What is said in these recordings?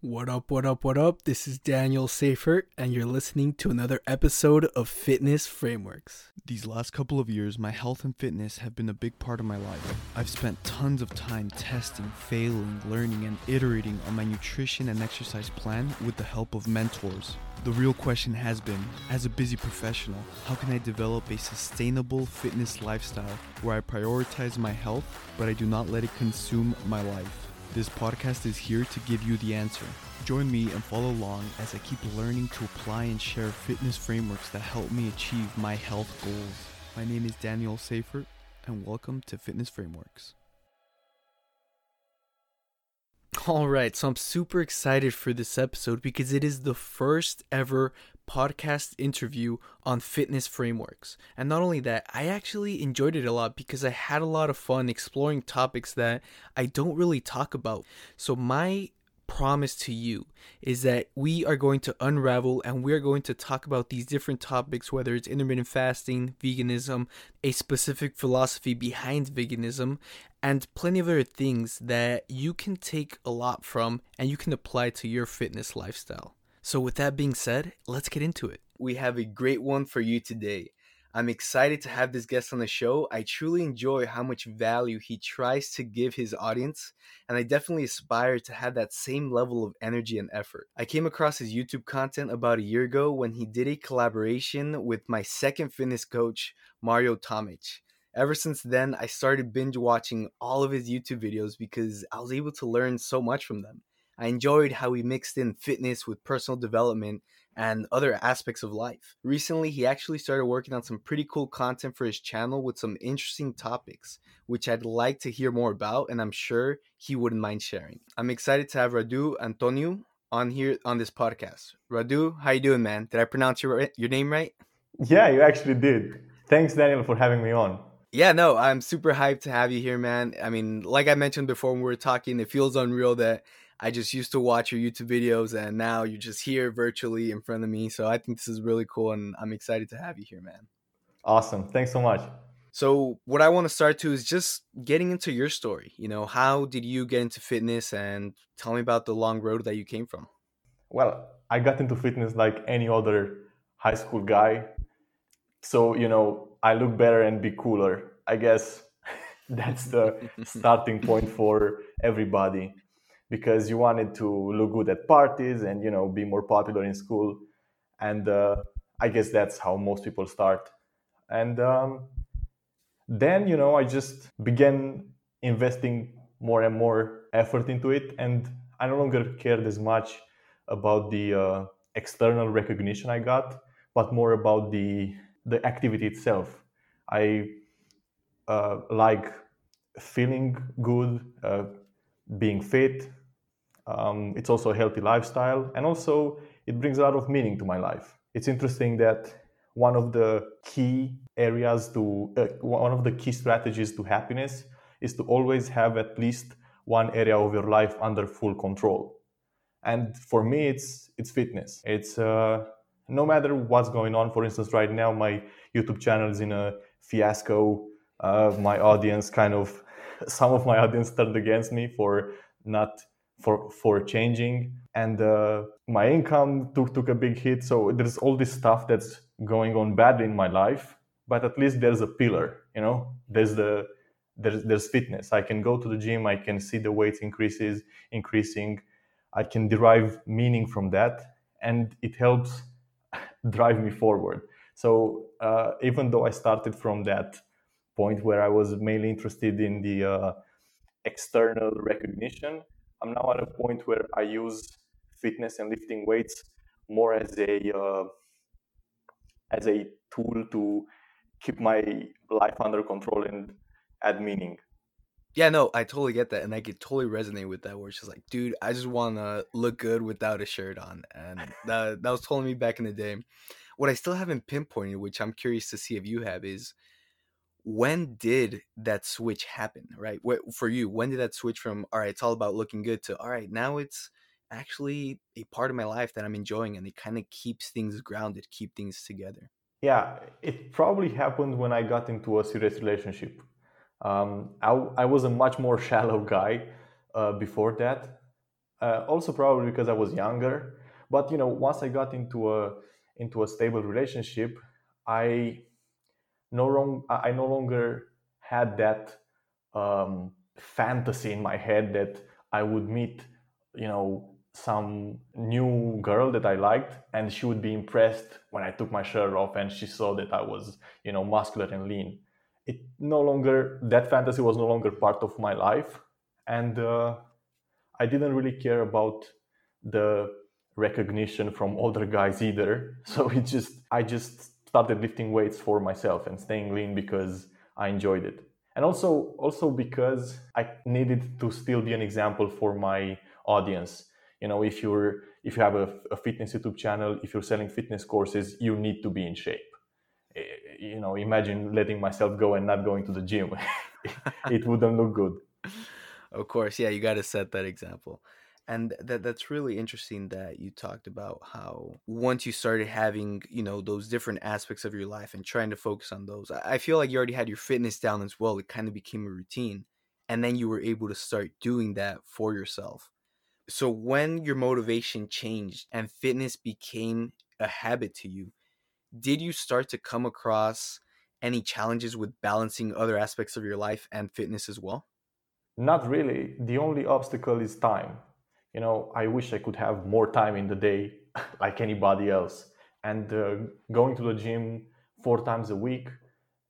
What up, what up, what up? This is Daniel Seifert, and you're listening to another episode of Fitness Frameworks. These last couple of years, my health and fitness have been a big part of my life. I've spent tons of time testing, failing, learning, and iterating on my nutrition and exercise plan with the help of mentors. The real question has been as a busy professional, how can I develop a sustainable fitness lifestyle where I prioritize my health, but I do not let it consume my life? This podcast is here to give you the answer. Join me and follow along as I keep learning to apply and share fitness frameworks that help me achieve my health goals. My name is Daniel Seifert, and welcome to Fitness Frameworks. All right, so I'm super excited for this episode because it is the first ever podcast interview on fitness frameworks. And not only that, I actually enjoyed it a lot because I had a lot of fun exploring topics that I don't really talk about. So, my promise to you is that we are going to unravel and we're going to talk about these different topics, whether it's intermittent fasting, veganism, a specific philosophy behind veganism, and plenty of other things that you can take a lot from and you can apply to your fitness lifestyle. So, with that being said, let's get into it. We have a great one for you today. I'm excited to have this guest on the show. I truly enjoy how much value he tries to give his audience, and I definitely aspire to have that same level of energy and effort. I came across his YouTube content about a year ago when he did a collaboration with my second fitness coach, Mario Tomic. Ever since then, I started binge watching all of his YouTube videos because I was able to learn so much from them. I enjoyed how he mixed in fitness with personal development and other aspects of life. Recently, he actually started working on some pretty cool content for his channel with some interesting topics, which I'd like to hear more about, and I'm sure he wouldn't mind sharing. I'm excited to have Radu Antoniu on here on this podcast. Radu, how you doing, man? Did I pronounce your your name right? Yeah, you actually did. Thanks, Daniel, for having me on. Yeah, no, I'm super hyped to have you here, man. I mean, like I mentioned before when we were talking, it feels unreal that I just used to watch your YouTube videos and now you're just here virtually in front of me. So I think this is really cool and I'm excited to have you here, man. Awesome. Thanks so much. So, what I want to start to is just getting into your story. You know, how did you get into fitness and tell me about the long road that you came from? Well, I got into fitness like any other high school guy. So, you know, I look better and be cooler. I guess that's the starting point for everybody because you wanted to look good at parties and you know be more popular in school. And uh, i guess that's how most people start. And um, then you know i just began investing more and more effort into it. And i no longer cared as much about the uh, external recognition i got but more about the the activity itself. I uh, like feeling good uh, being fit um, it's also a healthy lifestyle, and also it brings a lot of meaning to my life. It's interesting that one of the key areas to uh, one of the key strategies to happiness is to always have at least one area of your life under full control. And for me, it's it's fitness. It's uh, no matter what's going on. For instance, right now my YouTube channel is in a fiasco. Uh, my audience kind of some of my audience turned against me for not for for changing. And uh, my income took took a big hit. So there's all this stuff that's going on bad in my life but at least there's a pillar you know? There's the there's there's fitness. I can go to the gym. I can see the weights increases increasing. I can derive meaning from that and it helps drive me forward. So uh, even though i started from that point where i was mainly interested in the uh, external recognition I'm now at a point where I use fitness and lifting weights more as a uh, as a tool to keep my life under control and add meaning. Yeah, no, I totally get that, and I could totally resonate with that. Where just like, dude, I just want to look good without a shirt on, and that that was totally me back in the day. What I still haven't pinpointed, which I'm curious to see if you have, is when did that switch happen right? For you when did that switch from all right it's all about looking good to all right now it's actually a part of my life that i'm enjoying and it kind of keeps things grounded keep things together? Yeah it probably happened when i got into a serious relationship. Um, I, I was a much more shallow guy uh, before that Uh, also, probably because I was younger. But you know, once I got into a into a stable relationship, I no long I no longer had that um, fantasy in my head that I would meet, you know, some new girl that I liked, and she would be impressed when I took my shirt off and she saw that I was, you know, muscular and lean. It no longer that fantasy was no longer part of my life, and uh, I didn't really care about the recognition from older guys either. So it just I just started lifting weights for myself and staying lean because I enjoyed it. And also also because I needed to still be an example for my audience. You know, if you're if you have a, a fitness YouTube channel, if you're selling fitness courses, you need to be in shape. Eh, you know, imagine letting myself go and not going to the gym. it wouldn't look good. Of course, yeah, you got to set that example and that that's really interesting that you talked about how once you started having you know those different aspects of your life and trying to focus on those i feel like you already had your fitness down as well it kind of became a routine and then you were able to start doing that for yourself. So when your motivation changed and fitness became a habit to you did you start to come across any challenges with balancing other aspects of your life and fitness as well? Not really. The only obstacle is time you know, I wish I could have more time in the day like anybody else. And uh, going to the gym four times a week,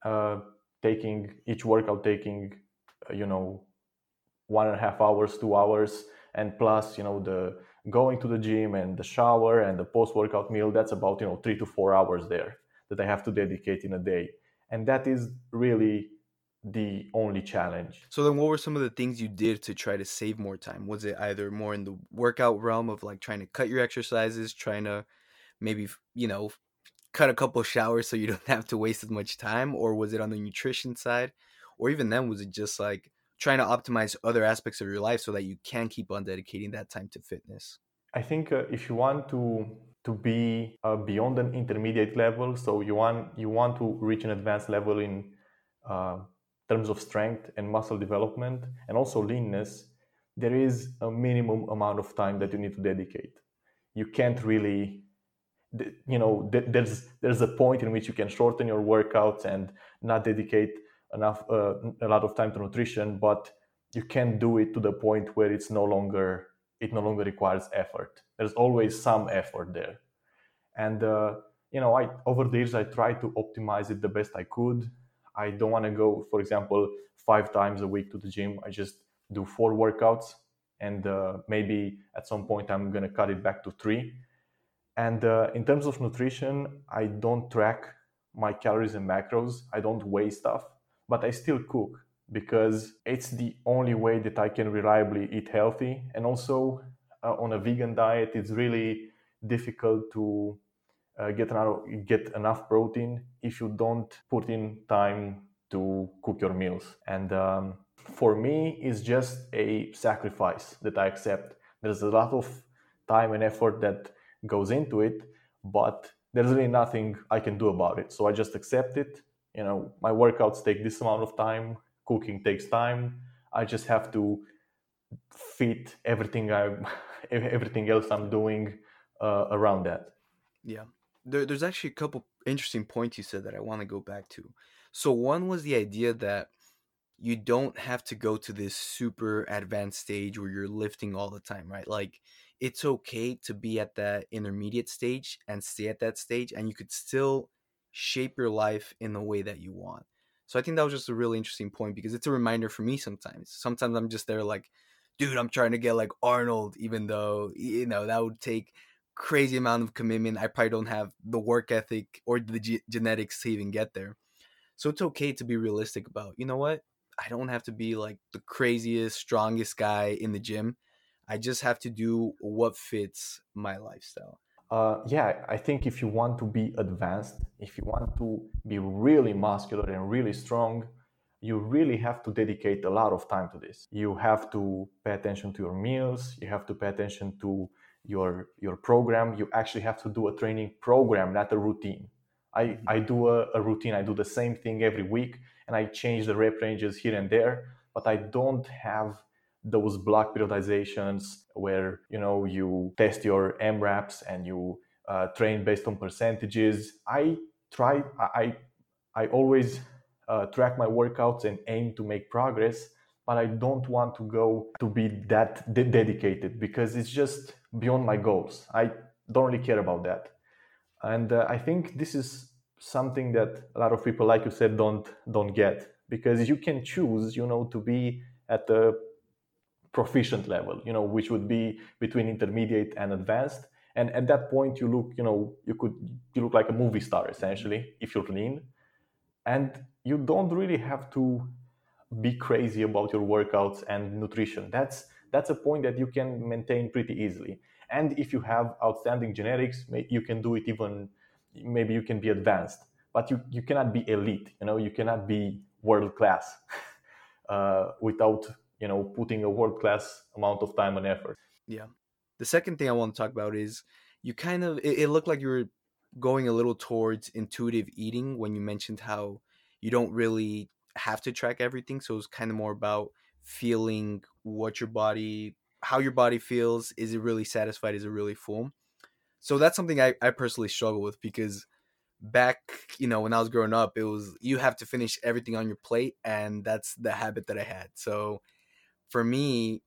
uh, taking each workout, taking, uh, you know, one and a half hours, two hours, and plus, you know, the going to the gym and the shower and the post workout meal, that's about, you know, three to four hours there that I have to dedicate in a day. And that is really the only challenge. So then what were some of the things you did to try to save more time? Was it either more in the workout realm of like trying to cut your exercises, trying to maybe, you know, cut a couple showers so you don't have to waste as much time or was it on the nutrition side? Or even then was it just like trying to optimize other aspects of your life so that you can keep on dedicating that time to fitness? I think uh, if you want to to be uh, beyond an intermediate level, so you want you want to reach an advanced level in uh, terms of strength and muscle development and also leanness, there is a minimum amount of time that you need to dedicate. You can't really, you know, there's there's a point in which you can shorten your workouts and not dedicate enough uh, a lot of time to nutrition, but you can't do it to the point where it's no longer it no longer requires effort. There's always some effort there, and uh, you know, I over the years I tried to optimize it the best I could. I don't want to go, for example, five times a week to the gym. I just do four workouts, and uh, maybe at some point I'm gonna cut it back to three. And uh, in terms of nutrition, I don't track my calories and macros. I don't weigh stuff, but I still cook because it's the only way that I can reliably eat healthy. And also, uh, on a vegan diet, it's really difficult to uh, get enough get enough protein if you don't put in time to cook your meals. And um, for me it's just a sacrifice that i accept. There's a lot of time and effort that goes into it but there's really nothing i can do about it. So i just accept it. You know my workouts take this amount of time cooking takes time. I just have to fit everything i everything else i'm doing uh, around that. Yeah there, there's actually a couple interesting points you said that I want to go back to. So one was the idea that you don't have to go to this super advanced stage where you're lifting all the time, right? Like it's okay to be at that intermediate stage and stay at that stage and you could still shape your life in the way that you want. So I think that was just a really interesting point because it's a reminder for me sometimes. Sometimes I'm just there like, dude, I'm trying to get like Arnold, even though, you know, that would take crazy amount of commitment. I probably don't have the work ethic or the genetics to even get there. So it's okay to be realistic about, you know what? I don't have to be like the craziest, strongest guy in the gym. I just have to do what fits my lifestyle. Uh, yeah, I think if you want to be advanced, if you want to be really muscular and really strong, you really have to dedicate a lot of time to this. You have to pay attention to your meals, you have to pay attention to your your program you actually have to do a training program not a routine i mm-hmm. i do a, a, routine i do the same thing every week and i change the rep ranges here and there but i don't have those block periodizations where you know you test your AMRAPs and you uh, train based on percentages. I try. I I always uh, track my workouts and aim to make progress, but I don't want to go to be that de- dedicated because it's just beyond my goals. I don't really care about that, and uh, I think this is something that a lot of people, like you said, don't don't get because you can choose, you know, to be at the proficient level, you know, which would be between intermediate and advanced. And at that point, you look, you know, you could you look like a movie star essentially if you're lean, and you don't really have to be crazy about your workouts and nutrition. That's that's a point that you can maintain pretty easily. And if you have outstanding genetics, you can do it even. Maybe you can be advanced, but you you cannot be elite. You know, you cannot be world class uh, without you know putting a world class amount of time and effort. Yeah. The second thing I want to talk about is you kind of it, it looked like you were going a little towards intuitive eating when you mentioned how you don't really have to track everything so it's kind of more about feeling what your body how your body feels is it really satisfied is it really full? So that's something i, I personally struggle with because back you know when i was growing up it was you have to finish everything on your plate and that's the habit that i had. So for me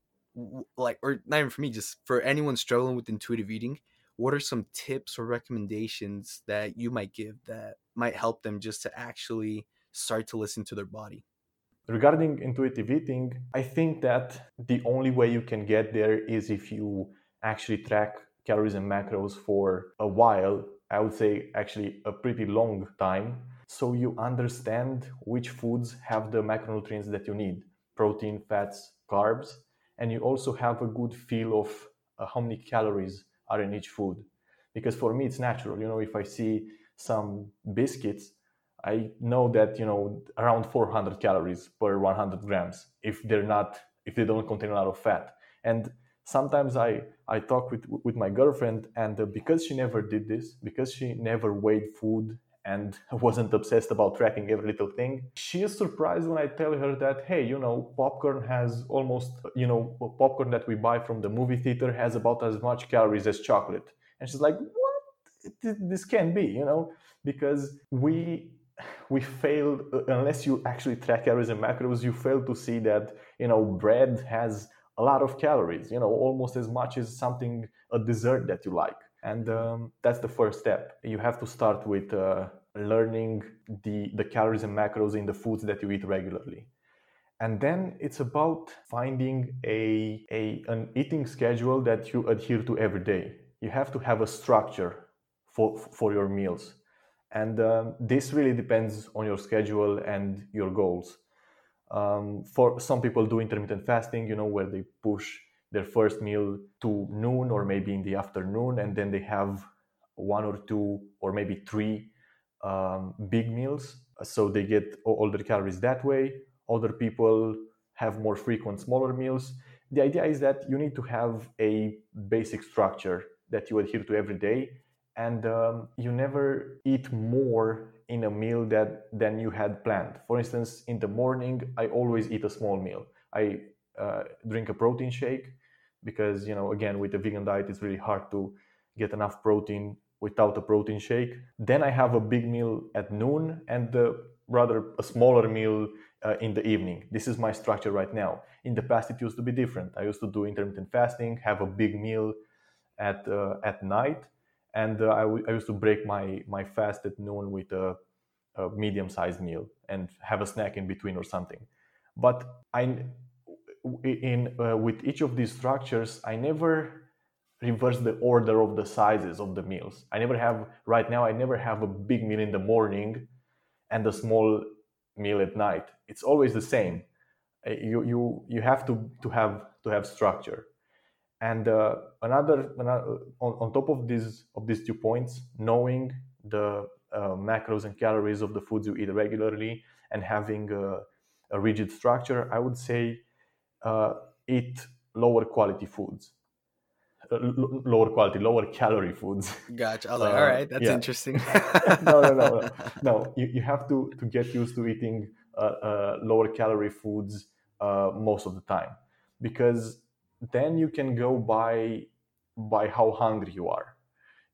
like or not even for me just for anyone struggling with intuitive eating what are some tips or recommendations that you might give that might help them just to actually start to listen to their body regarding intuitive eating i think that the only way you can get there is if you actually track calories and macros for a while I would say actually a pretty long time. So you understand which foods have the macronutrients that you need protein, fats, carbs. And you also have a good feel of uh, how many calories are in each food. Because for me, it's natural. You know, if I see some biscuits, I know that, you know, around 400 calories per 100 grams if they're not, if they don't contain a lot of fat. And sometimes I, I talk with, with my girlfriend, and uh, because she never did this, because she never weighed food and wasn't obsessed about tracking every little thing, she is surprised when I tell her that, hey, you know, popcorn has almost, you know, popcorn that we buy from the movie theater has about as much calories as chocolate. And she's like, what? This can't be, you know, because we we failed unless you actually track calories and macros you fail to see that you know bread has a lot of calories, you know, almost as much as something, a dessert that you like. And um, that's the first step. You have to start with uh, learning the, the calories and macros in the foods that you eat regularly. And then it's about finding a, a, an eating schedule that you adhere to every day. You have to have a structure for, for your meals. And um, this really depends on your schedule and your goals. Um, for some people do intermittent fasting, you know, where they push their first meal to noon or maybe in the afternoon, and then they have one or two or maybe three um, big meals. So they get all their calories that way. Other people have more frequent smaller meals. The idea is that you need to have a basic structure that you adhere to every day, and um, you never eat more in a meal that than you had planned. For instance, in the morning, I always eat a small meal. I uh, drink a protein shake because you know again with the vegan diet it's really hard to get enough protein without a protein shake. Then I have a big meal at noon and uh, rather a smaller meal uh, in the evening. This is my structure right now. In the past, it used to be different. I used to do intermittent fasting, have a big meal at uh, at night, and uh, I, w- I used to break my my fast at noon with a, a medium sized meal and have a snack in between or something. But i in uh, with each of these structures i never reverse the order of the sizes of the meals. I never have right now i never have a big meal in the morning and a small meal at night. It's always the same. Uh, you you you have to to have to have structure and uh, another, another on, on, top of these of these two points, knowing the uh, macros and calories of the foods you eat regularly and having a, a rigid structure, I would say uh, eat lower quality foods. Uh, l- lower quality, lower calorie foods. Gotcha. Like, all right, that's yeah. interesting. no, no, no, no. no you, you have to, to get used to eating uh, uh, lower calorie foods most of the time because then you can go by by how hungry you are.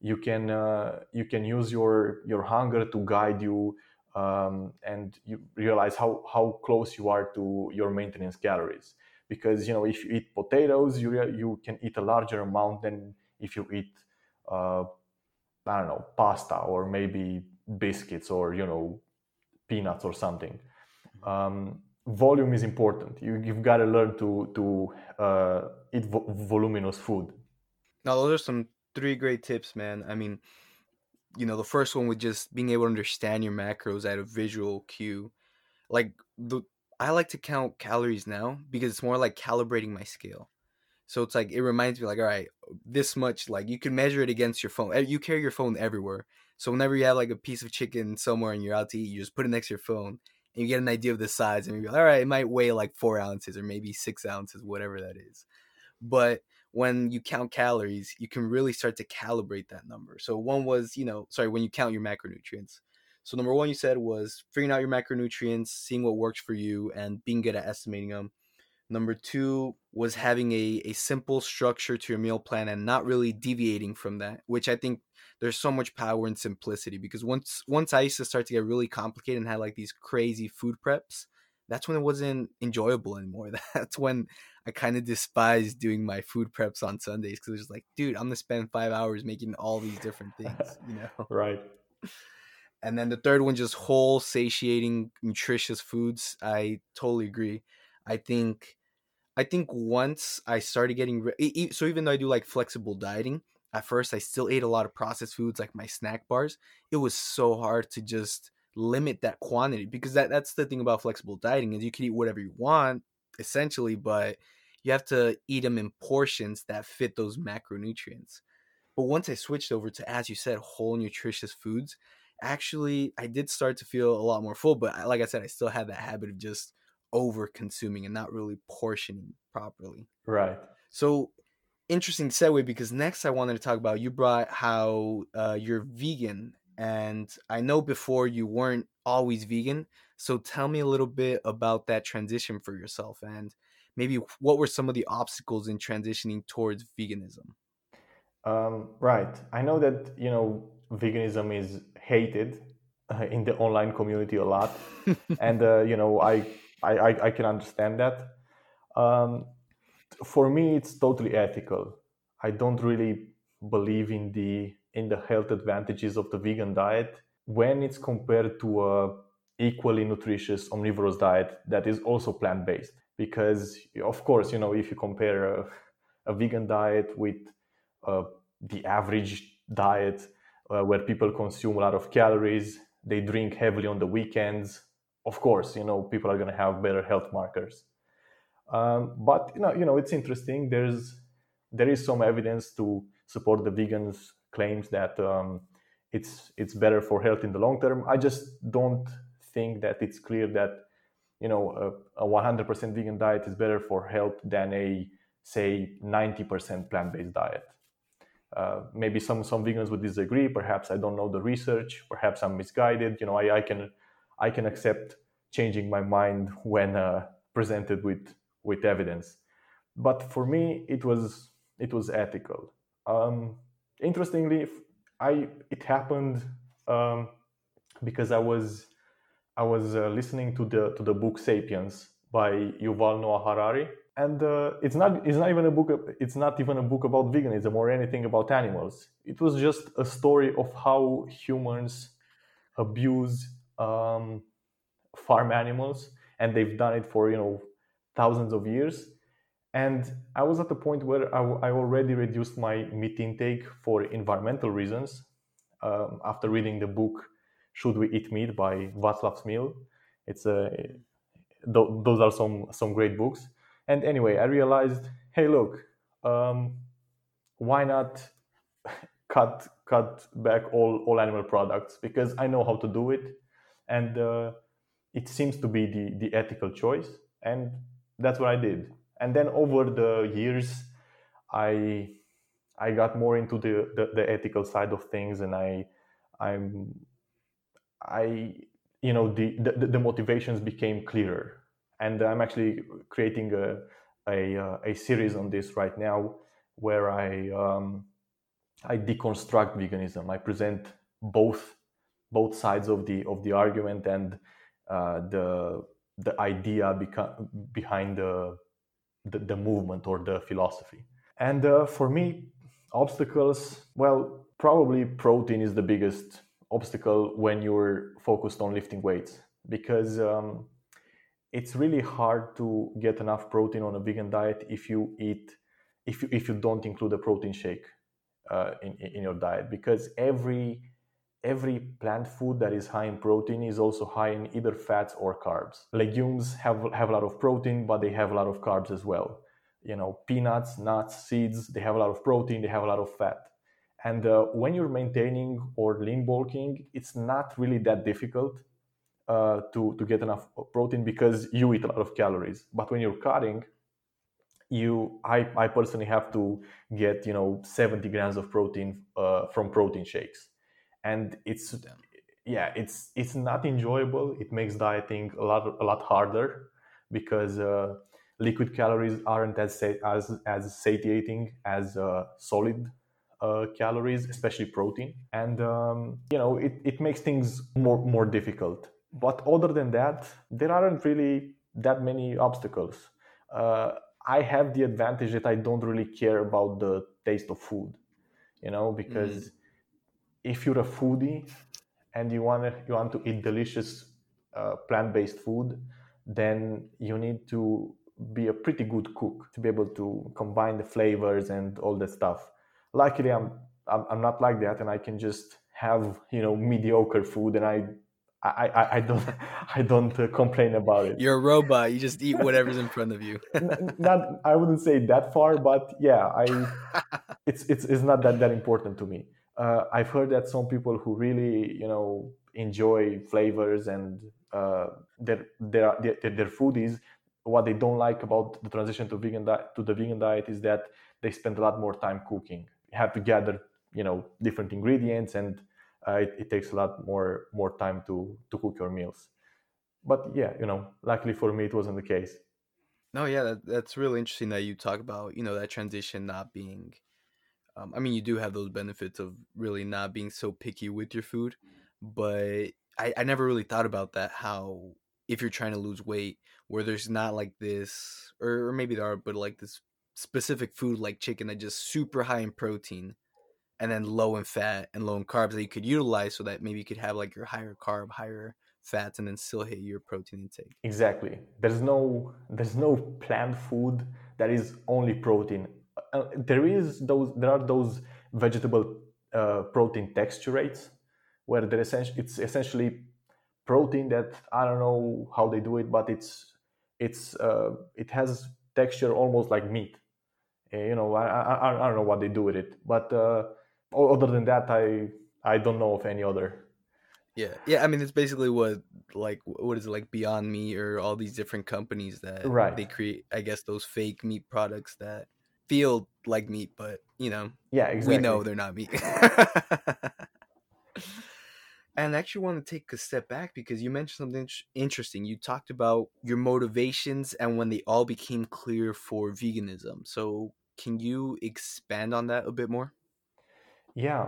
You can uh, you can use your your hunger to guide you um, and you realize how how close you are to your maintenance calories. Because you know if you eat potatoes you you can eat a larger amount than if you eat uh, I don't know pasta or maybe biscuits or you know peanuts or something. Um, volume is important. You, you've got to learn to to uh, eat vo- voluminous food now those are some three great tips, man. I mean, you know, the first one with just being able to understand your macros at a visual cue. Like the I like to count calories now because it's more like calibrating my scale. So it's like it reminds me like, all right, this much like you can measure it against your phone. You carry your phone everywhere. So whenever you have like a piece of chicken somewhere and you're out to eat, you just put it next to your phone and you get an idea of the size and you go, all right, it might weigh like four ounces or maybe six ounces, whatever that is. But when you count calories, you can really start to calibrate that number. So one was, you know, sorry, when you count your macronutrients. So number one you said was figuring out your macronutrients, seeing what works for you, and being good at estimating them. Number two was having a, a simple structure to your meal plan and not really deviating from that, which I think there's so much power in simplicity because once once I used to start to get really complicated and had like these crazy food preps, that's when it wasn't enjoyable anymore. That's when I kind of despise doing my food preps on Sundays because it's was like, dude, I'm gonna spend five hours making all these different things, you know? right. And then the third one, just whole, satiating, nutritious foods. I totally agree. I think, I think once I started getting so even though I do like flexible dieting, at first I still ate a lot of processed foods like my snack bars. It was so hard to just limit that quantity because that that's the thing about flexible dieting is you can eat whatever you want essentially, but you have to eat them in portions that fit those macronutrients. But once I switched over to, as you said, whole nutritious foods, actually, I did start to feel a lot more full. But like I said, I still had that habit of just over consuming and not really portioning properly. Right. So, interesting segue because next I wanted to talk about you brought how uh, you're vegan. And I know before you weren't always vegan. So, tell me a little bit about that transition for yourself and maybe what were some of the obstacles in transitioning towards veganism? Um, right. I know that you know veganism is hated uh, in the online community a lot, and uh, you know I, I I can understand that. Um, for me, it's totally ethical. I don't really believe in the in the health advantages of the vegan diet when it's compared to a equally nutritious omnivorous diet that is also plant based because of course you know if you compare a, a vegan diet with uh, the average diet uh, where people consume a lot of calories they drink heavily on the weekends of course you know people are going to have better health markers. Um, but you know you know it's interesting. There's there is some evidence to support the vegans claims that um, it's it's better for health in the long term. I just don't think that it's clear that you know a, a 100% vegan diet is better for health than a say 90% plant-based diet. Uh, maybe some some vegans would disagree. Perhaps i don't know the research. Perhaps i'm misguided. You know i, I can i can accept changing my mind when uh, presented with with evidence. But for me it was it was ethical. Um, interestingly i it happened um, because i was I was uh, listening to the to the book *Sapiens* by Yuval Noah Harari, and uh, it's not it's not even a book it's not even a book about veganism or anything about animals. It was just a story of how humans abuse um, farm animals, and they've done it for you know thousands of years. And I was at the point where I, I already reduced my meat intake for environmental reasons um, after reading the book should We Eat Meat by Václav Smil. It's a th- those are some some great books. And anyway, I realized, hey, look, um, why not cut cut back all all animal products because I know how to do it, and uh, it seems to be the the ethical choice, and that's what I did. And then over the years, I I got more into the, the, the ethical side of things, and I I'm I, you know, the, the, the motivations became clearer. And I'm actually creating a, a, uh, a series on this right now where I um, I deconstruct veganism. I present both both sides of the of the argument and uh, the the idea beca- behind the, the, the movement or the philosophy. And uh, for me, obstacles well probably protein is the biggest obstacle when you're focused on lifting weights because um, it's really hard to get enough protein on a vegan diet if you eat if you, if you don't include a protein shake uh, in, in your diet because every every plant food that is high in protein is also high in either fats or carbs. Legumes have have a lot of protein but they have a lot of carbs as well. You know peanuts nuts seeds they have a lot of protein they have a lot of fat and uh, when you're maintaining or lean bulking it's not really that difficult uh, to, to get enough protein because you eat a lot of calories. But when you're cutting you I, I personally have to get you know 70 grams of protein uh, from protein shakes. And it's yeah it's it's not enjoyable. It makes dieting a lot a lot harder because uh, liquid calories aren't as as as satiating as uh, solid uh, calories, especially protein, and um, you know it, it makes things more more difficult. But other than that, there aren't really that many obstacles. Uh, I have the advantage that I don't really care about the taste of food, you know, because mm. if you're a foodie and you want to you want to eat delicious uh, plant-based food, then you need to be a pretty good cook to be able to combine the flavors and all that stuff. Luckily, I'm I'm, I'm not like that, and I can just have you know mediocre food, and I I, I, I don't I don't uh, complain about it. You're a robot. You just eat whatever's in front of you. not I wouldn't say that far, but yeah, I it's it's it's not that that important to me. Uh, I've heard that some people who really you know enjoy flavors and uh, their, their their their foodies what they don't like about the transition to vegan di- to the vegan diet is that they spend a lot more time cooking. Have to gather, you know, different ingredients, and uh, it, it, takes a lot more more time to to cook your meals. But yeah, you know, luckily for me, it wasn't the case. No, yeah, that, that's really interesting that you talk about, you know, that transition not being. Um, I mean, you do have those benefits of really not being so picky with your food, but I, I never really thought about that. How if you're trying to lose weight, where there's not like this, or, or maybe there are, but like this specific food like chicken that just super high in protein and then low in fat and low in carbs that you could utilize so that maybe you could have like your higher carb, higher fats and then still hit your protein intake. Exactly. There's no there's no plant food that is only protein. Uh, there is those there are those vegetable uh, protein texturates where they're essentially it's essentially protein that I don't know how they do it, but it's it's uh, it has texture almost like meat. Uh, you know, I, I I don't know what they do with it, but uh, other than that, I I don't know of any other. Yeah, yeah. I mean, it's basically what like what is it like Beyond Meat or all these different companies that right. they create. I guess those fake meat products that feel like meat, but you know, yeah, exactly. We know they're not meat. and I actually want to take a step back because you mentioned something interesting. You talked about your motivations and when they all became clear for veganism. So, can you expand on that a bit more? Yeah.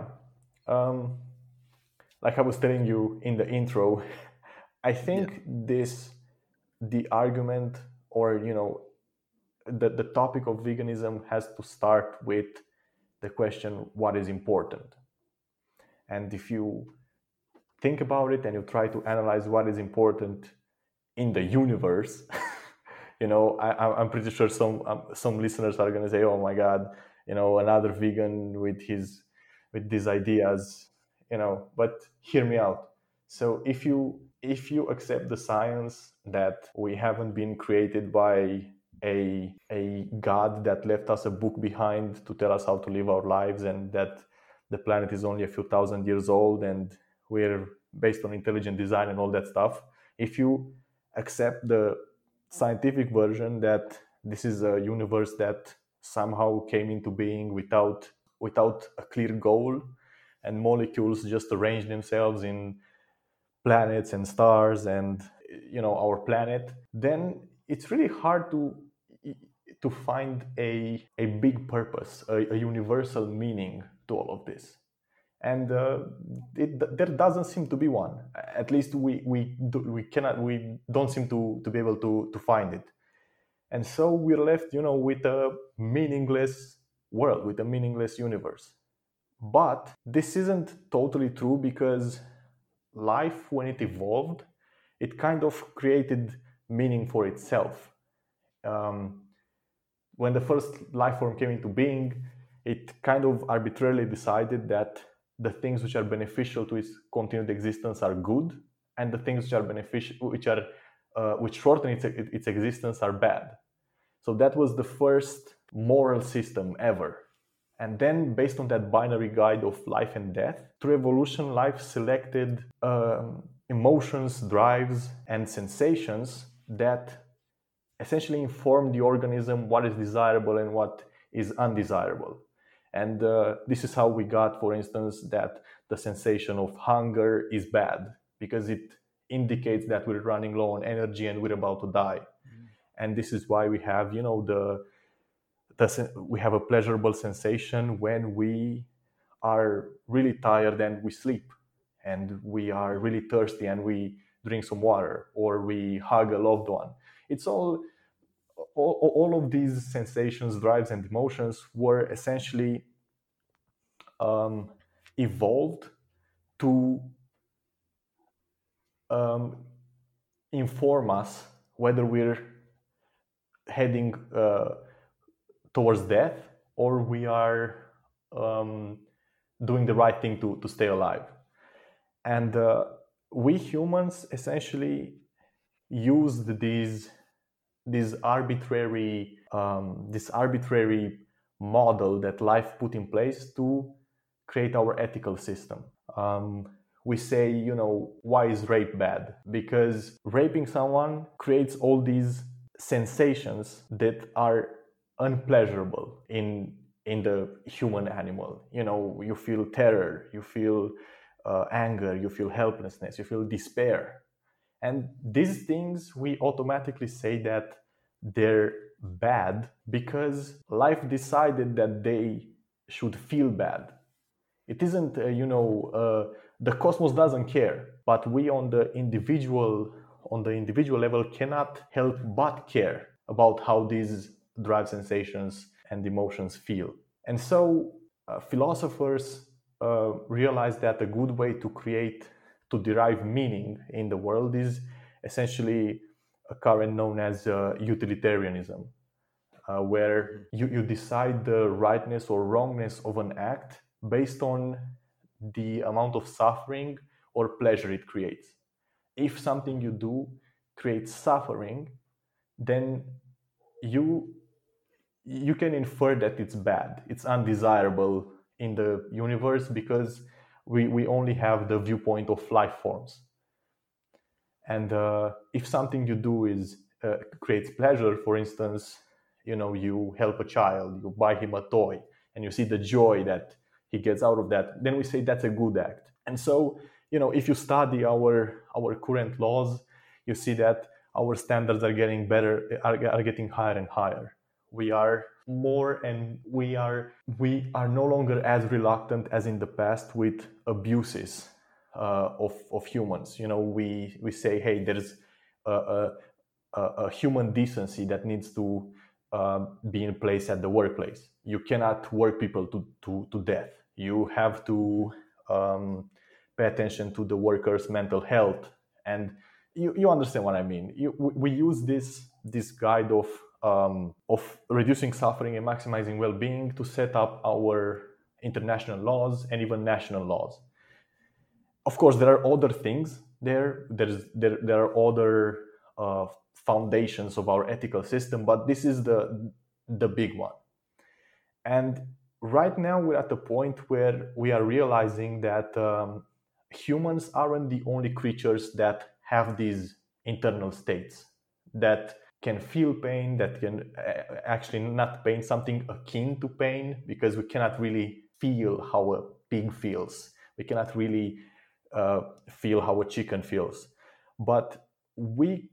Um, like I was telling you in the intro, I think yeah. this, the argument or, you know, the, the topic of veganism has to start with the question what is important? And if you think about it and you try to analyze what is important in the universe, you know, I, am pretty sure some um, some listeners are going to say, "Oh my God, you know, another vegan with his with these ideas," you know. But hear me out. So if you if you accept the science that we haven't been created by a a God that left us a book behind to tell us how to live our lives, and that the planet is only a few thousand years old, and we're based on intelligent design and all that stuff. If you accept the scientific version that this is a universe that somehow came into being without without a clear goal and molecules just arrange themselves in planets and stars and you know our planet then it's really hard to to find a, a big purpose, a, a universal meaning to all of this. And uh, it, there doesn't seem to be one. At least we, we, do, we cannot, we don't seem to, to be able to, to find it. And so we're left, you know, with a meaningless world, with a meaningless universe. But this isn't totally true because life, when it evolved, it kind of created meaning for itself. Um, when the first life form came into being, it kind of arbitrarily decided that the things which are beneficial to its continued existence are good, and the things which are beneficial, which are uh, which shorten its, its existence, are bad. So that was the first moral system ever. And then, based on that binary guide of life and death, through evolution, life selected um, emotions, drives, and sensations that essentially inform the organism what is desirable and what is undesirable. And uh, this is how we got, for instance, that the sensation of hunger is bad because it indicates that we're running low on energy and we're about to die. Mm. And this is why we have, you know, the, the we have a pleasurable sensation when we are really tired and we sleep, and we are really thirsty and we drink some water or we hug a loved one. It's all all, all of these sensations, drives, and emotions were essentially um, evolved to um, inform us whether we're heading uh, towards death or we are um, doing the right thing to, to stay alive. And uh, we humans essentially used these this arbitrary um, this arbitrary model that life put in place to create our ethical system. Um, we say, you know, why is rape bad? Because raping someone creates all these sensations that are unpleasurable in in the human animal. You know, you feel terror, you feel uh, anger, you feel helplessness, you feel despair. And these things, we automatically say that they're bad because life decided that they should feel bad. It isn't, uh, you know, uh, the cosmos doesn't care, but we on the individual on the individual level cannot help but care about how these drive sensations and emotions feel. And so uh, philosophers uh, realize that a good way to create to derive meaning in the world is essentially a current known as uh, utilitarianism, uh, where you, you decide the rightness or wrongness of an act based on the amount of suffering or pleasure it creates. If something you do creates suffering, then you you can infer that it's bad, it's undesirable in the universe because we, we only have the viewpoint of life forms. And uh, if something you do is uh, creates pleasure, for instance, you know, you help a child, you buy him a toy, and you see the joy that he gets out of that, then we say that's a good act. And so, you know, if you study our our current laws, you see that our standards are getting better, are, are getting higher and higher. We are more and we are we are no longer as reluctant as in the past with abuses uh, of of humans. You know, we we say, hey, there's a, a, a human decency that needs to uh, be in place at the workplace. You cannot work people to to, to death. You have to um, pay attention to the workers' mental health, and you, you understand what I mean. You, we use this this guide of um, of reducing suffering and maximizing well-being to set up our international laws and even national laws. Of course, there are other things there. There's there, there are other uh, foundations of our ethical system, but this is the the big one. And right now, we're at the point where we are realizing that um, humans aren't the only creatures that have these internal states that can feel pain, that can uh, actually not pain, something akin to pain, because we cannot really feel how a pig feels. We cannot really uh, feel how a chicken feels. But we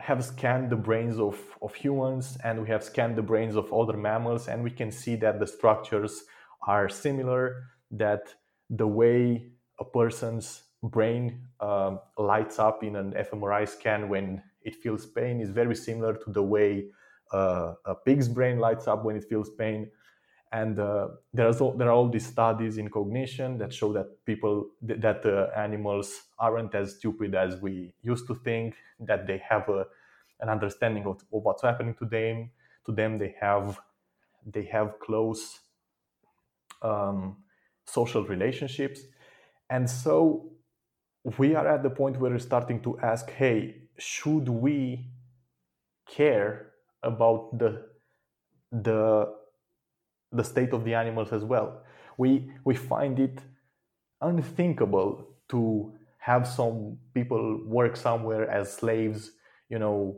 have scanned the brains of, of humans and we have scanned the brains of other mammals and we can see that the structures are similar that the way a person's brain uh, lights up in an fMRI scan when it feels pain is very similar to the way uh, a pig's brain lights up when it feels pain. And uh, there's all, there are all these studies in cognition that show that people that uh, animals aren't as stupid as we used to think. That they have a, an understanding of, of what's happening to them. To them, they have they have close um, social relationships, and so we are at the point where we're starting to ask, hey, should we care about the the the state of the animals as well? We we find it unthinkable to have some people work somewhere as slaves, you know,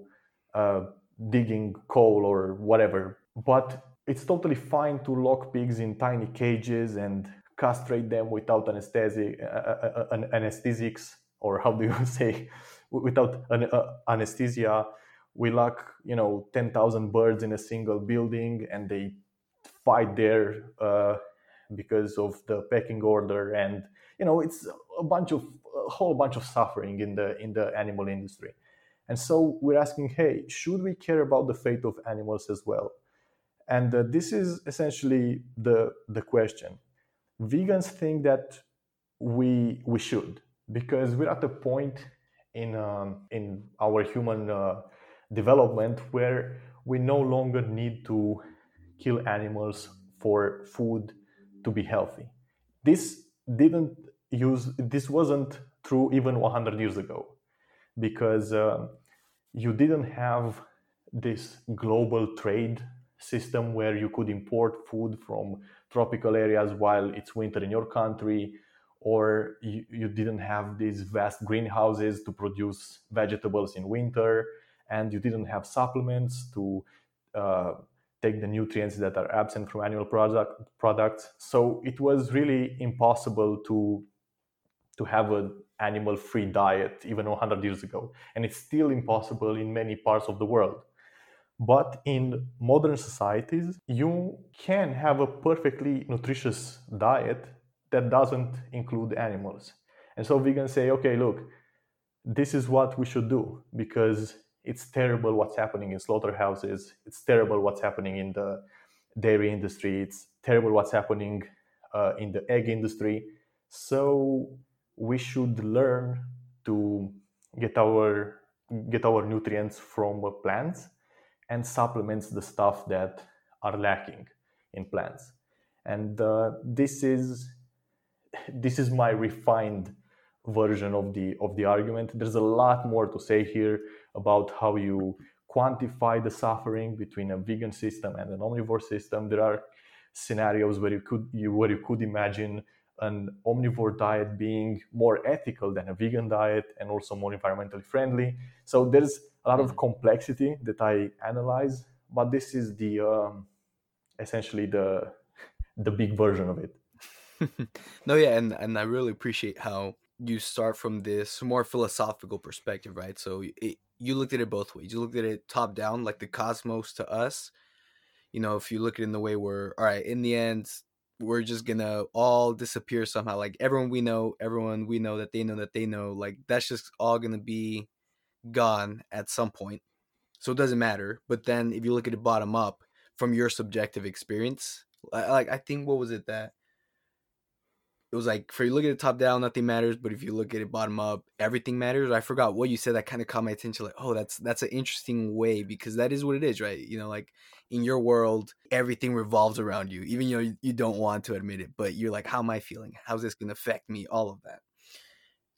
uh, digging coal or whatever. But it's totally fine to lock pigs in tiny cages and castrate them without uh, uh, uh anesthesics, or how do you say, without an, uh, anesthesia. We lock, you know, 10,000 birds in a single building and they fight there uh, because of the pecking order. And, you know, it's a bunch of, a whole bunch of suffering in the, in the animal industry. And so we're asking, hey, should we care about the fate of animals as well? And uh, this is essentially the, the question vegans think that we we should because we're at a point in um, in our human uh, development where we no longer need to kill animals for food to be healthy. This didn't use this wasn't true even 100 years ago because uh, you didn't have this global trade system where you could import food from tropical areas while it's winter in your country or you, you didn't have these vast greenhouses to produce vegetables in winter and you didn't have supplements to uh, take the nutrients that are absent from animal product, products. So it was really impossible to to have an animal free diet even 100 years ago and it's still impossible in many parts of the world. But in modern societies, you can have a perfectly nutritious diet that doesn't include animals. And so vegans say, okay, look, this is what we should do because it's terrible what's happening in slaughterhouses. It's terrible what's happening in the dairy industry. It's terrible what's happening uh, in the egg industry. So we should learn to get our get our nutrients from plants and supplements the stuff that are lacking in plants. And uh, this is this is my refined version of the of the argument. There's a lot more to say here about how you quantify the suffering between a vegan system and an omnivore system. There are scenarios where you could you, where you could imagine an omnivore diet being more ethical than a vegan diet and also more environmentally friendly. So there's a lot of complexity that I analyze, but this is the um, essentially the the big version of it. no, yeah, and and I really appreciate how you start from this more philosophical perspective, right? So it, you looked at it both ways. You looked at it top down, like the cosmos to us. You know, if you look at it in the way where, all right, in the end, we're just gonna all disappear somehow. Like everyone we know, everyone we know that they know that they know, like that's just all gonna be gone at some point. So it doesn't matter. But then if you look at it bottom up from your subjective experience, like I think what was it that it was like for you look at it top down, nothing matters, but if you look at it bottom up, everything matters. I forgot what you said that kind of caught my attention. Like, oh, that's that's an interesting way because that is what it is, right? You know, like in your world, everything revolves around you, even though you, you don't want to admit it. But you're like, how am I feeling? How's this gonna affect me? All of that.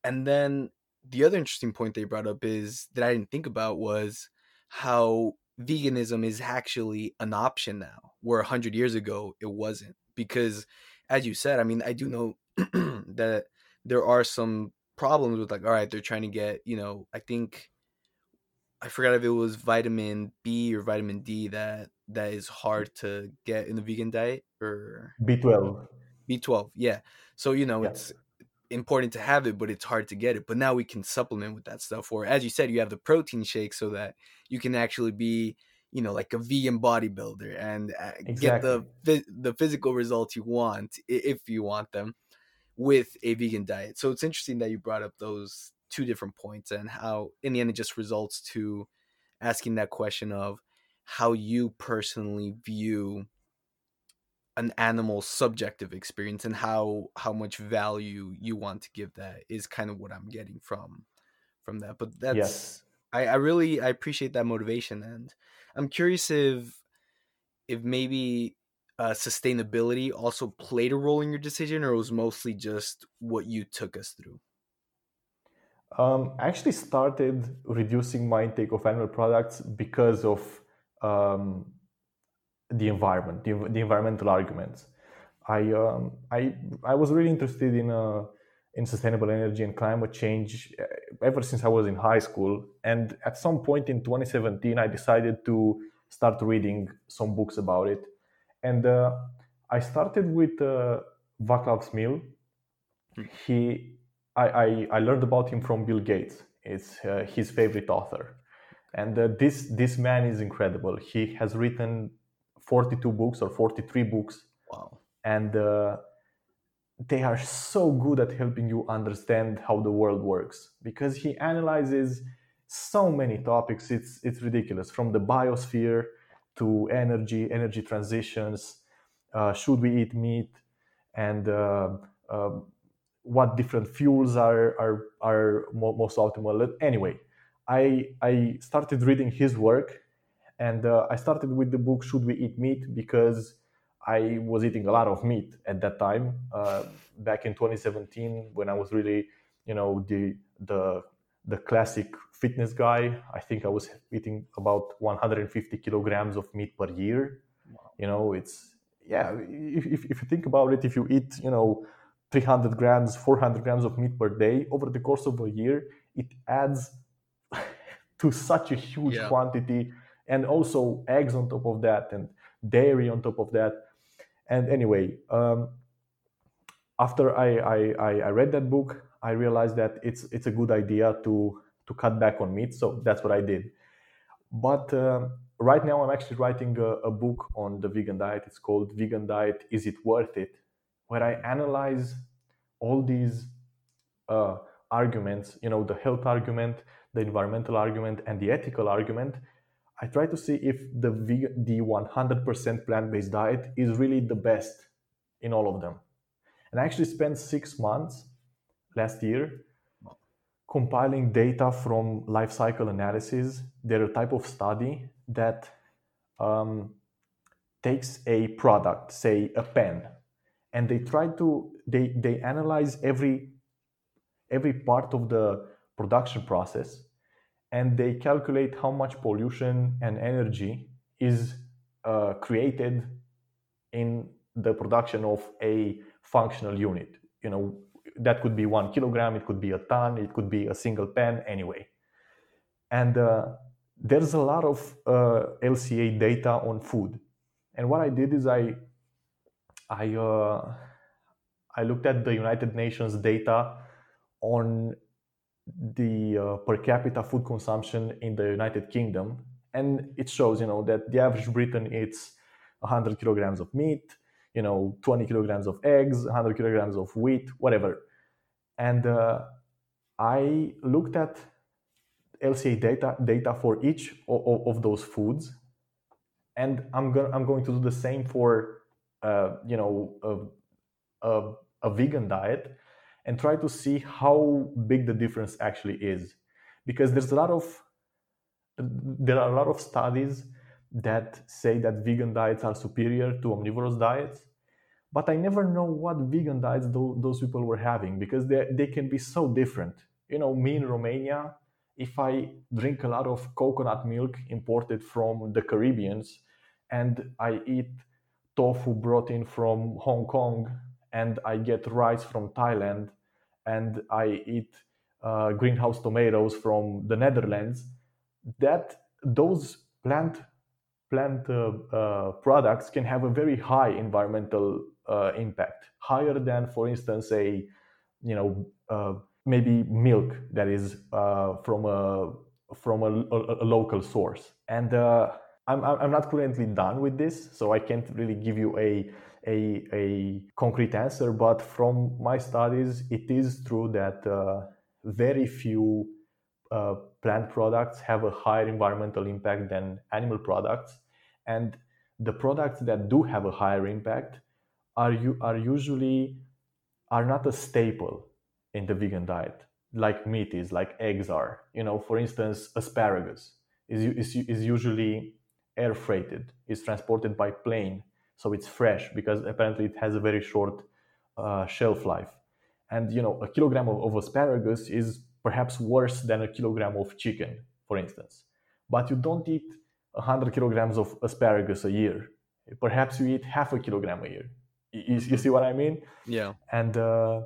And then the other interesting point they brought up is that I didn't think about was how veganism is actually an option now, where 100 years ago it wasn't. Because, as you said, I mean, I do know that there are some problems with, like, all right, they're trying to get, you know, I think. I forgot if it was vitamin B or vitamin D that that is hard to get in the vegan diet or B12. B12, yeah. So you know, yeah. it's important to have it, but it's hard to get it. But now we can supplement with that stuff. Or as you said, you have the protein shake so that you can actually be, you know, like a vegan bodybuilder and uh, Exactly. get the the physical results you want if you want them with a vegan diet. So it's interesting that you brought up those two different points and how in the end it just results to asking that question of how you personally view an animal's subjective experience and how how much value you want to give that is kind of what I'm getting from from that. But that's Yes. I, I really I appreciate that motivation and I'm curious if if maybe uh, sustainability also played a role in your decision or it was mostly just what you took us through. Um, I actually started reducing my intake of animal products because of um, the environment, the, the environmental arguments. I, um, I, I was really interested in, uh, in sustainable energy and climate change uh, ever since I was in high school. And at some point in 2017, I decided to start reading some books about it. And uh, I started with uh, Vaclav Smil. He I, I, I learned about him from Bill Gates. It's uh, his favorite author, and uh, this this man is incredible. He has written 42 books or 43 books, Wow. and uh, they are so good at helping you understand how the world works because he analyzes so many topics. It's it's ridiculous from the biosphere to energy, energy transitions. Uh, should we eat meat? And uh, uh, what different fuels are are are mo- most optimal. Anyway, I I started reading his work, and uh, I started with the book "Should We Eat Meat?" because I was eating a lot of meat at that time, uh, back in 2017, when I was really, you know, the the the classic fitness guy. I think I was eating about 150 kilograms of meat per year. You know, it's yeah. If, if, if you think about it, if you eat, you know, 300 grams, 400 grams of meat per day over the course of a year, it adds to such a huge Yeah. quantity, and also eggs on top of that, and dairy on top of that. And anyway, um, after I, I, I, I read that book, I realized that it's it's a good idea to to cut back on meat. So that's what I did. But um, right now, I'm actually writing a, a book on the vegan diet. It's called Vegan Diet: Is It Worth It? Where I analyze all these uh, arguments. You know, the health argument, the environmental argument, and the ethical argument. I try to see if the the 100% plant-based diet is really the best in all of them. And I actually spent six months last year compiling data from life cycle analysis. They're a type of study that um, takes a product, say a pen, and they try to they they analyze every every part of the production process and they calculate how much pollution and energy is uh, created in the production of a functional unit you know that could be one kilogram it could be a ton it could be a single pen anyway. And uh, there's a lot of uh, lca data on food. And what i did is i i uh, i looked at the united nations data on the uh, per capita food consumption in the united kingdom. And it shows you know that the average briton eats 100 kilograms of meat you know 20 kilograms of eggs 100 kilograms of wheat whatever. And uh, i looked at lca data data for each of, of those foods and i'm going i'm going to do the same for uh, you know a, a, a vegan diet and try to see how big the difference actually is. Because there's a lot of there are a lot of studies that say that vegan diets are superior to omnivorous diets but i never know what vegan diets tho- those people were having because they, they can be so different. You know me in romania if i drink a lot of coconut milk imported from the caribbeans and i eat tofu brought in from hong kong and i get rice from thailand and i eat uh, greenhouse tomatoes from the netherlands that those plant plant uh, uh, products can have a very high environmental uh, impact, higher than, for instance, a you know maybe milk that is from a from a, a, a, local source. And uh, I'm, I'm not currently done with this so i can't really give you a, a, a concrete answer but from my studies it is true that uh, very few uh, plant products have a higher environmental impact than animal products and the products that do have a higher impact are you are usually are not a staple in the vegan diet. Like meat is like eggs are. You know for instance asparagus is, is, is usually air freighted. Is transported by plane so it's fresh because apparently it has a very short uh, shelf life. And you know a kilogram of, of asparagus is perhaps worse than a kilogram of chicken for instance. But you don't eat 100 kilograms of asparagus a year. Perhaps you eat half a kilogram a year. You, you see what i mean? Yeah. And uh,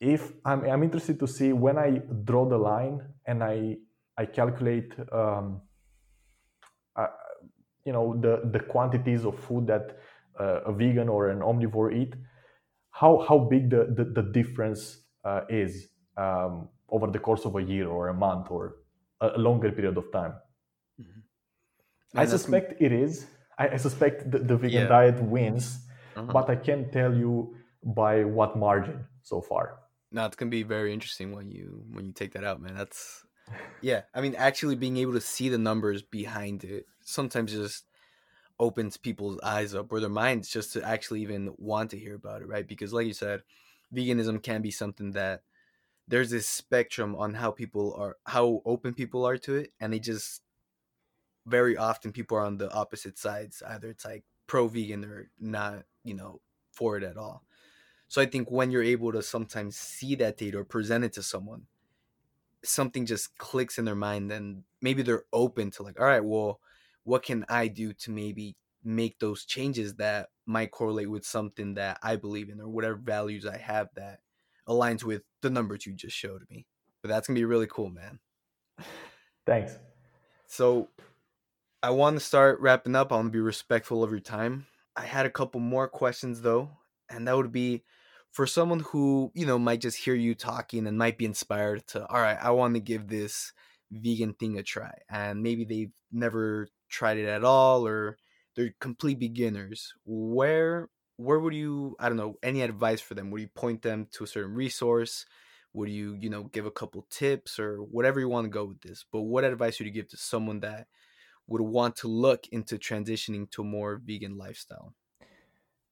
if I'm, I'm interested to see when i draw the line and i i calculate um, uh, you know the the quantities of food that uh, a vegan or an omnivore eat how how big the the, the difference uh, is um, over the course of a year or a month or a, a longer period of time. Mm-hmm. I suspect it is i, I suspect the, the vegan yeah. diet wins uh-huh. but i can't tell you by what margin so far no it's gonna be very interesting when you when you take that out man that's yeah i mean actually being able to see the numbers behind it sometimes just opens people's eyes up or their minds just to actually even want to hear about it right because like you said veganism can be something that there's this spectrum on how people are how open people are to it and they just very often people are on the opposite sides either it's like pro vegan or not you know for it at all. So i think when you're able to sometimes see that data or present it to someone something just clicks in their mind and maybe they're open to like all right well what can i do to maybe make those changes that might correlate with something that i believe in or whatever values i have that aligns with the numbers you just showed me? But that's gonna be really cool man. Thanks. So i want to start wrapping up i want to be respectful of your time. I had a couple more questions though and that would be for someone who you know might just hear you talking and might be inspired to all right i want to give this vegan thing a try and maybe they've never tried it at all or they're complete beginners where where would you i don't know any advice for them? Would you point them to a certain resource? Would you you know give a couple tips or whatever you want to go with this but what advice would you give to someone that would want to look into transitioning to a more vegan lifestyle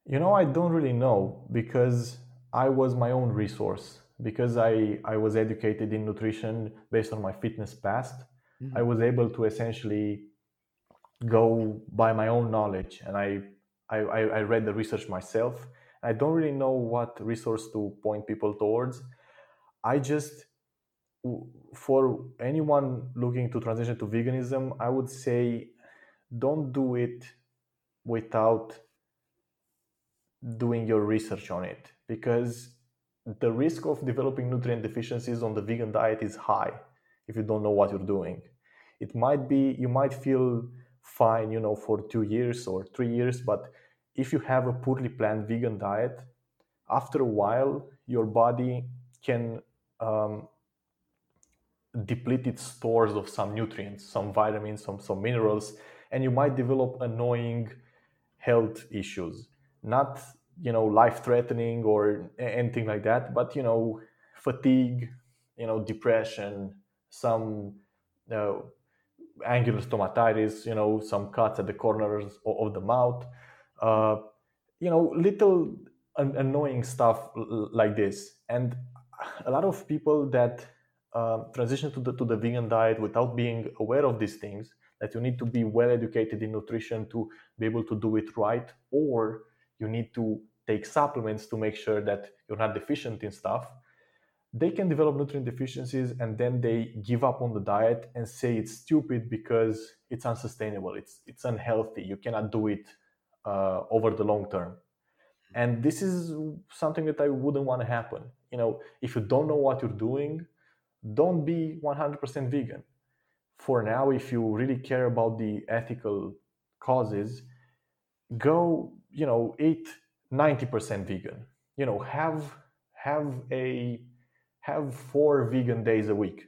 you know i don't really know because I was my own resource because I, I was educated in nutrition based on my fitness past. Mm-hmm. I was able to essentially go by my own knowledge and I, I, I read the research myself. I don't really know what resource to point people towards. I just, for anyone looking to transition to veganism, I would say don't do it without doing your research on it because the risk of developing nutrient deficiencies on the vegan diet is high if you don't know what you're doing. It might be you might feel fine, you know, for two years or three years, but if you have a poorly planned vegan diet, after a while your body can um, deplete its stores of some nutrients, some vitamins, some some minerals, and you might develop annoying health issues. Not you know life threatening or anything like that but you know fatigue you know depression some uh, angular stomatitis you know some cuts at the corners of the mouth uh, you know little annoying stuff like this and a lot of people that uh, transition to the to the vegan diet without being aware of these things that you need to be well educated in nutrition to be able to do it right or you need to take supplements to make sure that you're not deficient in stuff. They can develop nutrient deficiencies and then they give up on the diet and say it's stupid because it's unsustainable. It's it's unhealthy. You cannot do it uh, over the long term. And this is something that i wouldn't want to happen. You know if you don't know what you're doing don't be 100% vegan. For now if you really care about the ethical causes go you know eat 90% vegan. You know have have a have four vegan days a week.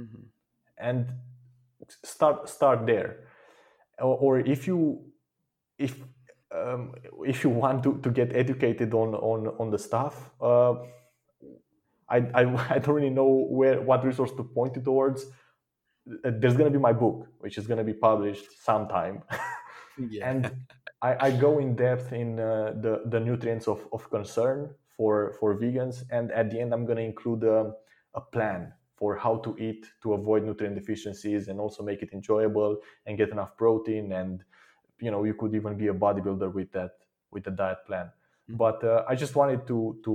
Mhm. and start start there. Or, or if you if um, if you want to, to get educated on on on the stuff uh, I, I i don't really know where what resource to point you towards Uh, there's going to be my book which is going to be published sometime Yeah. and I, I go in depth in uh, the the nutrients of, of concern for for vegans, and at the end I'm going to include um, a plan for how to eat to avoid nutrient deficiencies and also make it enjoyable and get enough protein and you know you could even be a bodybuilder with that with the diet plan. Mhm. But uh, I just wanted to to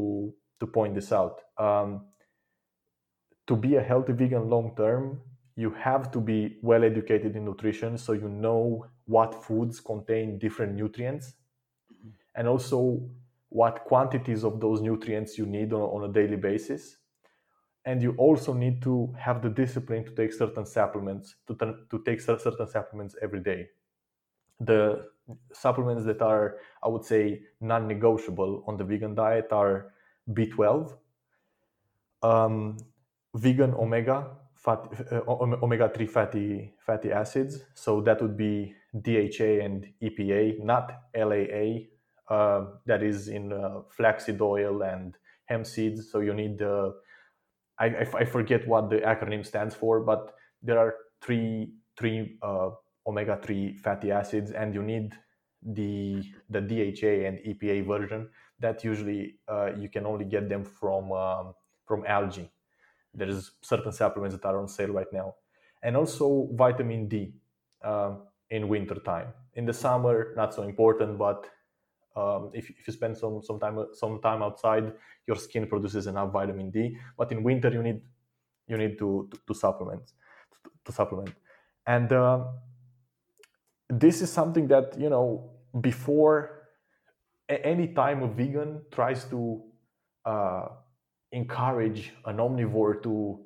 to point this out. Um, to be a healthy vegan long term, you have to be well educated in nutrition so you know what foods contain different nutrients Mhm. and also what quantities of those nutrients you need on, on a daily basis. And you also need to have the discipline to take certain supplements, to, to take certain supplements every day. The supplements that are, I would say, non negotiable on the vegan diet are B12, um, vegan omega fat, uh, omega 3 fatty fatty acids. So that would be DHA and EPA not ALA uh, that is in uh, flaxseed oil and hemp seeds. So you need the I, I, I forget what the acronym stands for but there are three three uh, omega 3 fatty acids and you need the the DHA and EPA version that usually uh, you can only get them from um, from algae. There's certain supplements that are on sale right now, and also vitamin D um, in winter time. In the summer, not so important, but um, if, if you spend some some time some time outside, your skin produces enough vitamin D. But in winter, you need you need to to, to supplement to, to supplement, and uh, this is something that you know before any time a vegan tries to uh, encourage an omnivore to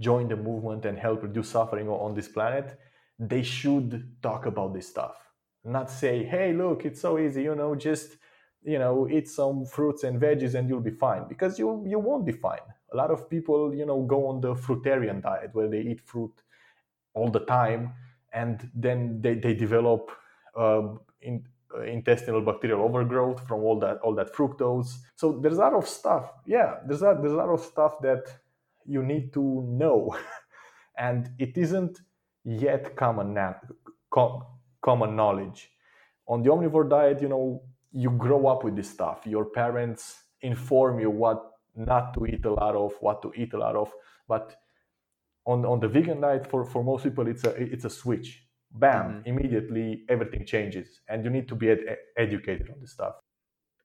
join the movement and help reduce suffering on this planet, they should talk about this stuff. Not say, "Hey, look, it's so easy, you know, just you know, eat some fruits and veggies and you'll be fine," because you you won't be fine. A lot of people, you know, go on the fruitarian diet where they eat fruit all the time, and then they they develop uh, in, Uh, intestinal bacterial overgrowth from all that all that fructose. So there's a lot of stuff. Yeah, there's a, there's a lot of stuff that you need to know, and it isn't yet common na- com- common knowledge. On the omnivore diet, you know, you grow up with this stuff. Your parents inform you what not to eat a lot of, what to eat a lot of, but on, on the vegan diet for, for most people it's a it's a switch bam Mhm. immediately everything changes and you need to be ed- educated on this stuff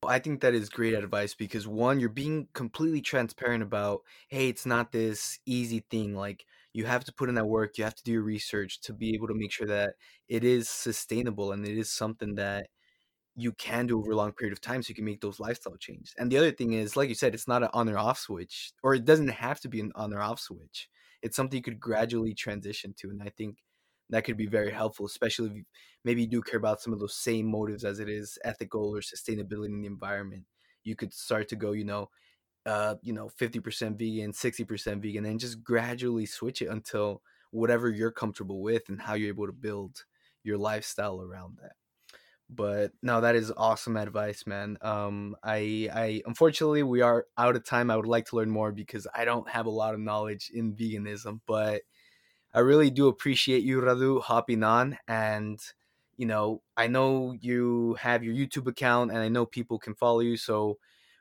I think that is great advice because one, you're being completely transparent about, hey, it's not this easy thing. Like you have to put in that work, you have to do your research to be able to make sure that it is sustainable and it is something that you can do over a long period of time so you can make those lifestyle changes. And the other thing is, like you said, it's not an on or off switch, or it doesn't have to be an on or off switch. It's something you could gradually transition to. And I think that could be very helpful, especially if you, maybe you do care about some of those same motives as it is ethical or sustainability in the environment. You could start to go, you know, uh, you know, 50% vegan, 60% vegan, and just gradually switch it until whatever you're comfortable with and how you're able to build your lifestyle around that. But no, that is awesome advice, man. Um, I, I unfortunately we are out of time. I would like to learn more because I don't have a lot of knowledge in veganism, but I really do appreciate you, Radu, hopping on. And, you know, I know you have your YouTube account and I know people can follow you. So,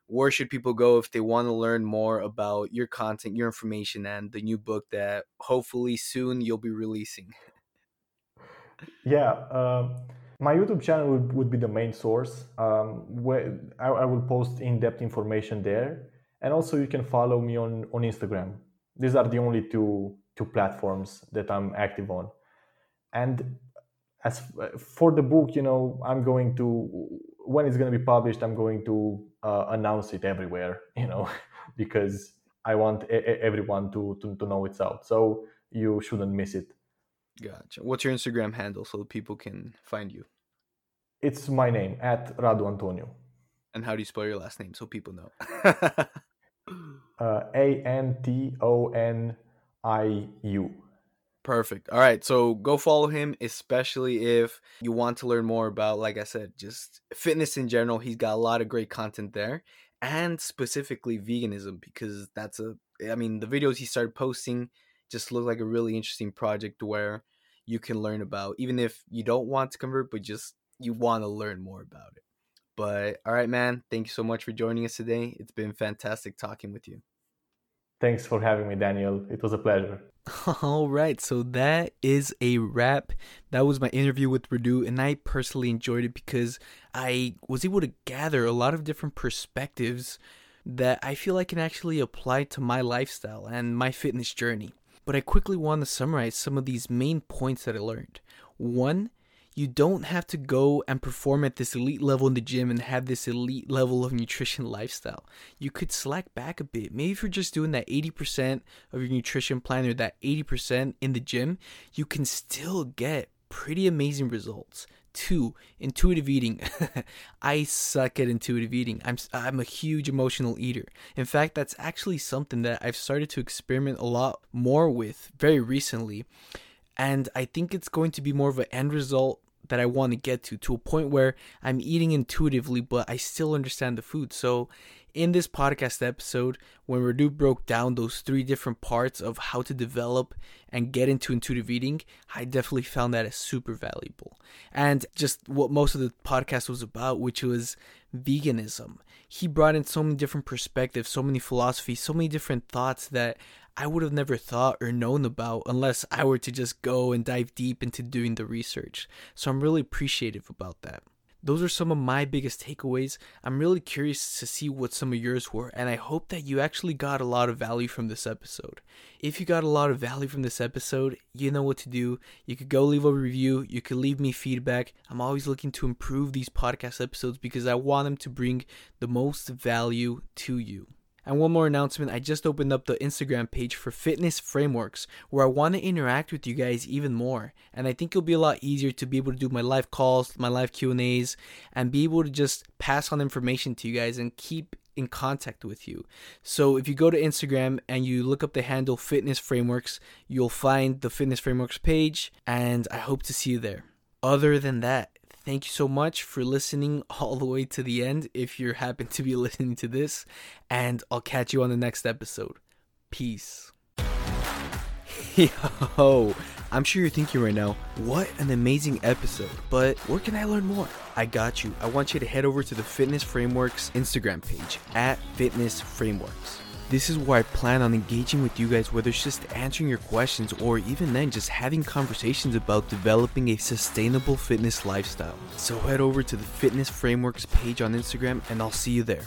where should people go if they want to learn more about your content, your information, and the new book that hopefully soon you'll be releasing? yeah um, my youtube channel would, would be the main source um, where I, I will post in-depth information there and also you can follow me on on instagram these are the only two two platforms that i'm active on and as for the book you know i'm going to when it's going to be published i'm going to uh, announce it everywhere you know because i want e- everyone to, to to know it's out so you shouldn't miss it Gotcha. What's your Instagram handle so people can find you? it's my name at radu antoniu And how do you spell your last name so people know? uh, A N T O N I U. Perfect. All right. So go follow him, especially if you want to learn more about, like I said, just fitness in general. He's got a lot of great content there and specifically veganism because that's a, I mean, the videos he started posting just look like a really interesting project where you can learn about, even if you don't want to convert, but just you want to learn more about it. But all right, man. Thank you so much for joining us today. It's been fantastic talking with you. Thanks for having me, Daniel. It was a pleasure. All right, so that is a wrap. That was my interview with Radu, and I personally enjoyed it because I was able to gather a lot of different perspectives that I feel I can actually apply to my lifestyle and my fitness journey. But I quickly want to summarize some of these main points that I learned. One, you don't have to go and perform at this elite level in the gym and have this elite level of nutrition lifestyle. You could slack back a bit. Maybe if you're just doing that 80% of your nutrition plan or that 80% in the gym, you can still get pretty amazing results. Two, intuitive eating. I suck at intuitive eating. I'm I'm a huge emotional eater. In fact, that's actually something that I've started to experiment a lot more with very recently and I think it's going to be more of an end result that I want to get to, to a point where I'm eating intuitively, but I still understand the food. So, in this podcast episode, when Radu broke down those three different parts of how to develop and get into intuitive eating, I definitely found that as super valuable. And just what most of the podcast was about, which was veganism. He brought in so many different perspectives, so many philosophies, so many different thoughts that I would have never thought or known about unless I were to just go and dive deep into doing the research. So I'm really appreciative about that. Those are some of my biggest takeaways. I'm really curious to see what some of yours were, and I hope that you actually got a lot of value from this episode. If you got a lot of value from this episode, you know what to do. You could go leave a review, you could leave me feedback. I'm always looking to improve these podcast episodes because I want them to bring the most value to you. And one more announcement, I just opened up the Instagram page for Fitness Frameworks where I want to interact with you guys even more. And I think it'll be a lot easier to be able to do my live calls, my live Q&As and be able to just pass on information to you guys and keep in contact with you. So if you go to Instagram and you look up the handle Fitness Frameworks, you'll find the Fitness Frameworks page and I hope to see you there. Other than that, Thank you so much for listening all the way to the end if you happen to be listening to this. And I'll catch you on the next episode. Peace. Yo, I'm sure you're thinking right now, what an amazing episode, but where can I learn more? I got you. I want you to head over to the Fitness Frameworks Instagram page at Fitness Frameworks. This is where I plan on engaging with you guys, whether it's just answering your questions or even then just having conversations about developing a sustainable fitness lifestyle. So head over to the Fitness Frameworks page on Instagram and I'll see you there.